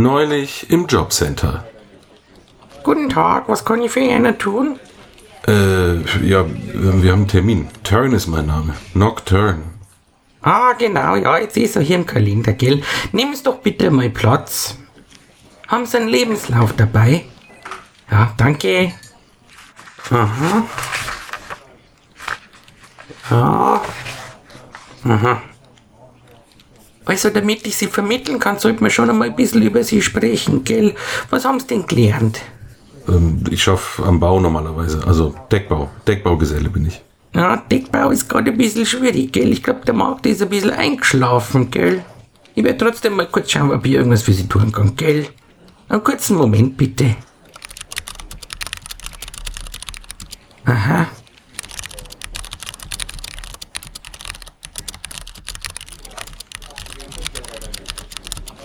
Neulich im Jobcenter. Guten Tag, was kann ich für Ihnen tun? Äh, ja, wir haben einen Termin. Turn ist mein Name. Nocturne. Ah, genau, ja, jetzt ist er hier im Kalender, gell? Nehmen Sie doch bitte mal Platz. Haben Sie einen Lebenslauf dabei? Ja, danke. Aha. Ja. Aha. Also, damit ich Sie vermitteln kann, sollte man schon einmal ein bisschen über Sie sprechen, gell? Was haben Sie denn gelernt? Ähm, ich schaffe am Bau normalerweise. Also Deckbau. Deckbaugeselle bin ich. Ja, Deckbau ist gerade ein bisschen schwierig, gell? Ich glaube, der Markt ist ein bisschen eingeschlafen, gell? Ich werde trotzdem mal kurz schauen, ob ich irgendwas für Sie tun kann, gell? Einen kurzen Moment, bitte. Aha.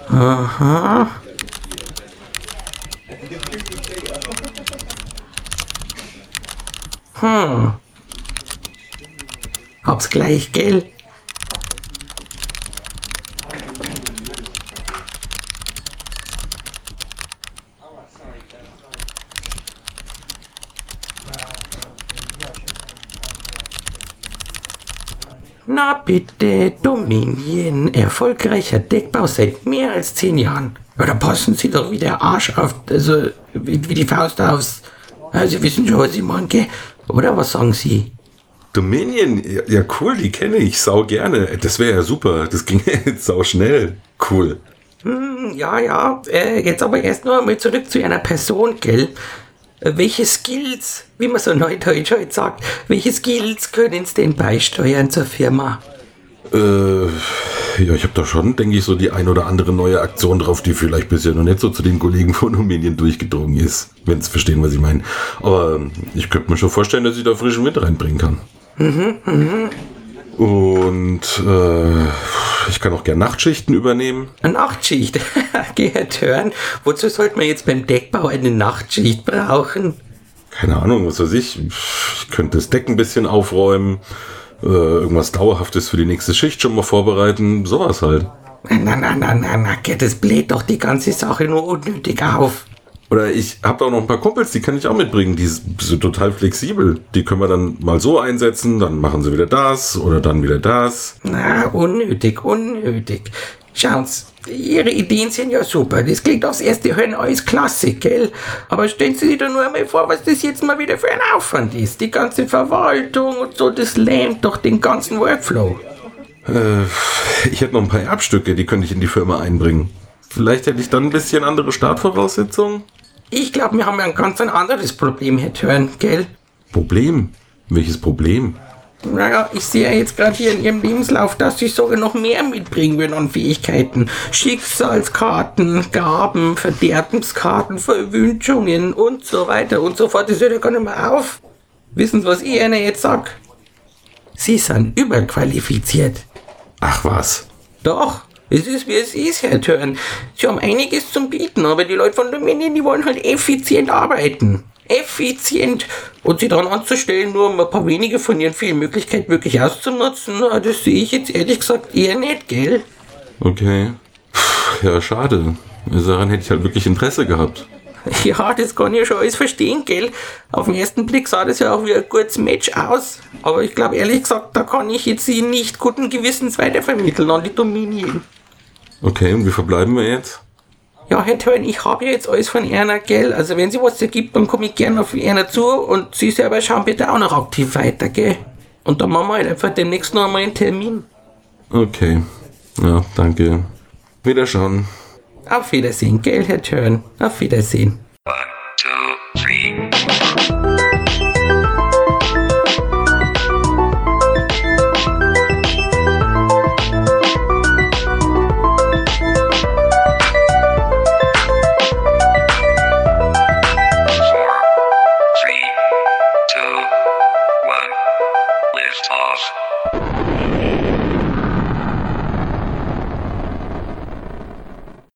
Aha. Hm. Hab's gleich, gell? Na bitte, Dominion, erfolgreicher Deckbau seit mehr als zehn Jahren. Ja, da passen Sie doch wie der Arsch auf, also wie, wie die Faust aufs... Sie wissen schon, was ich meine, gell? Oder was sagen Sie? Dominion, ja, cool, die kenne ich sau gerne. Das wäre ja super. Das ging jetzt sau schnell. Cool. Hm, Ja, ja, äh, jetzt aber erst noch einmal zurück zu einer Person, gell? Äh, Welche Skills, wie man so neudeutsch heute sagt, welche Skills können Sie denn beisteuern zur Firma? Äh, ja, ich habe da schon, denke ich, so die ein oder andere neue Aktion drauf, die vielleicht bisher noch nicht so zu den Kollegen von Dominion durchgedrungen ist. Wenn Sie verstehen, was ich meine. Aber ähm, ich könnte mir schon vorstellen, dass ich da frischen Wind reinbringen kann. Und äh, ich kann auch gern Nachtschichten übernehmen. Eine Nachtschicht. Gehört hören, wozu sollte man jetzt beim Deckbau eine Nachtschicht brauchen? Keine Ahnung, was weiß ich. Ich könnte das Deck ein bisschen aufräumen. Äh, irgendwas Dauerhaftes für die nächste Schicht schon mal vorbereiten. Sowas halt. Na, na, na, na, na, das bläht doch die ganze Sache nur unnötig auf. Oder ich habe auch noch ein paar Kumpels, die kann ich auch mitbringen. Die sind total flexibel. Die können wir dann mal so einsetzen, dann machen sie wieder das oder dann wieder das. Na, unnötig, unnötig. Schauen Sie, Ihre Ideen sind ja super. Das klingt aufs erste Hören alles klasse, gell? Aber stellen Sie sich doch nur einmal vor, was das jetzt mal wieder für ein Aufwand ist. Die ganze Verwaltung und so, das lähmt doch den ganzen Workflow. Äh, ich hätte noch ein paar Erbstücke, die könnte ich in die Firma einbringen. Vielleicht hätte ich dann ein bisschen andere Startvoraussetzungen. Ich glaube, wir haben ja ein ganz ein anderes Problem, Herr Törn, gell? Problem? Welches Problem? Naja, ich sehe ja jetzt gerade hier in Ihrem Lebenslauf, dass Sie sogar noch mehr mitbringen würden an Fähigkeiten. Schicksalskarten, Gaben, Verderbenskarten, Verwünschungen und so weiter und so fort. Das hört ja gar nicht mehr auf. Wissen Sie, was ich Ihnen jetzt sag? Sie sind überqualifiziert. Ach was. Doch, es ist wie es ist, Herr Törn. Sie haben einiges zum Bieten, aber die Leute von Dominion, die wollen halt effizient arbeiten. Effizient. Und sie daran anzustellen, nur um ein paar wenige von ihren vielen Möglichkeiten wirklich auszunutzen, das sehe ich jetzt ehrlich gesagt eher nicht, gell? Okay. Puh, ja, schade. Also daran hätte ich halt wirklich Interesse gehabt. Ja, das kann ich schon alles verstehen, gell? Auf den ersten Blick sah das ja auch wie ein gutes Match aus. Aber ich glaube ehrlich gesagt, da kann ich jetzt sie nicht guten Gewissens weitervermitteln an die Dominion. Okay, und wie verbleiben wir jetzt? Ja, Herr Törn, ich habe ja jetzt alles von Erna, gell? Also wenn sie was ergibt, dann komme ich gerne auf Erna zu und Sie selber schauen bitte auch noch aktiv weiter, gell? Und dann machen wir halt einfach demnächst noch einmal einen Termin. Okay. Ja, danke. Wiederschauen. Auf Wiedersehen, gell, Herr Törn? Auf Wiedersehen.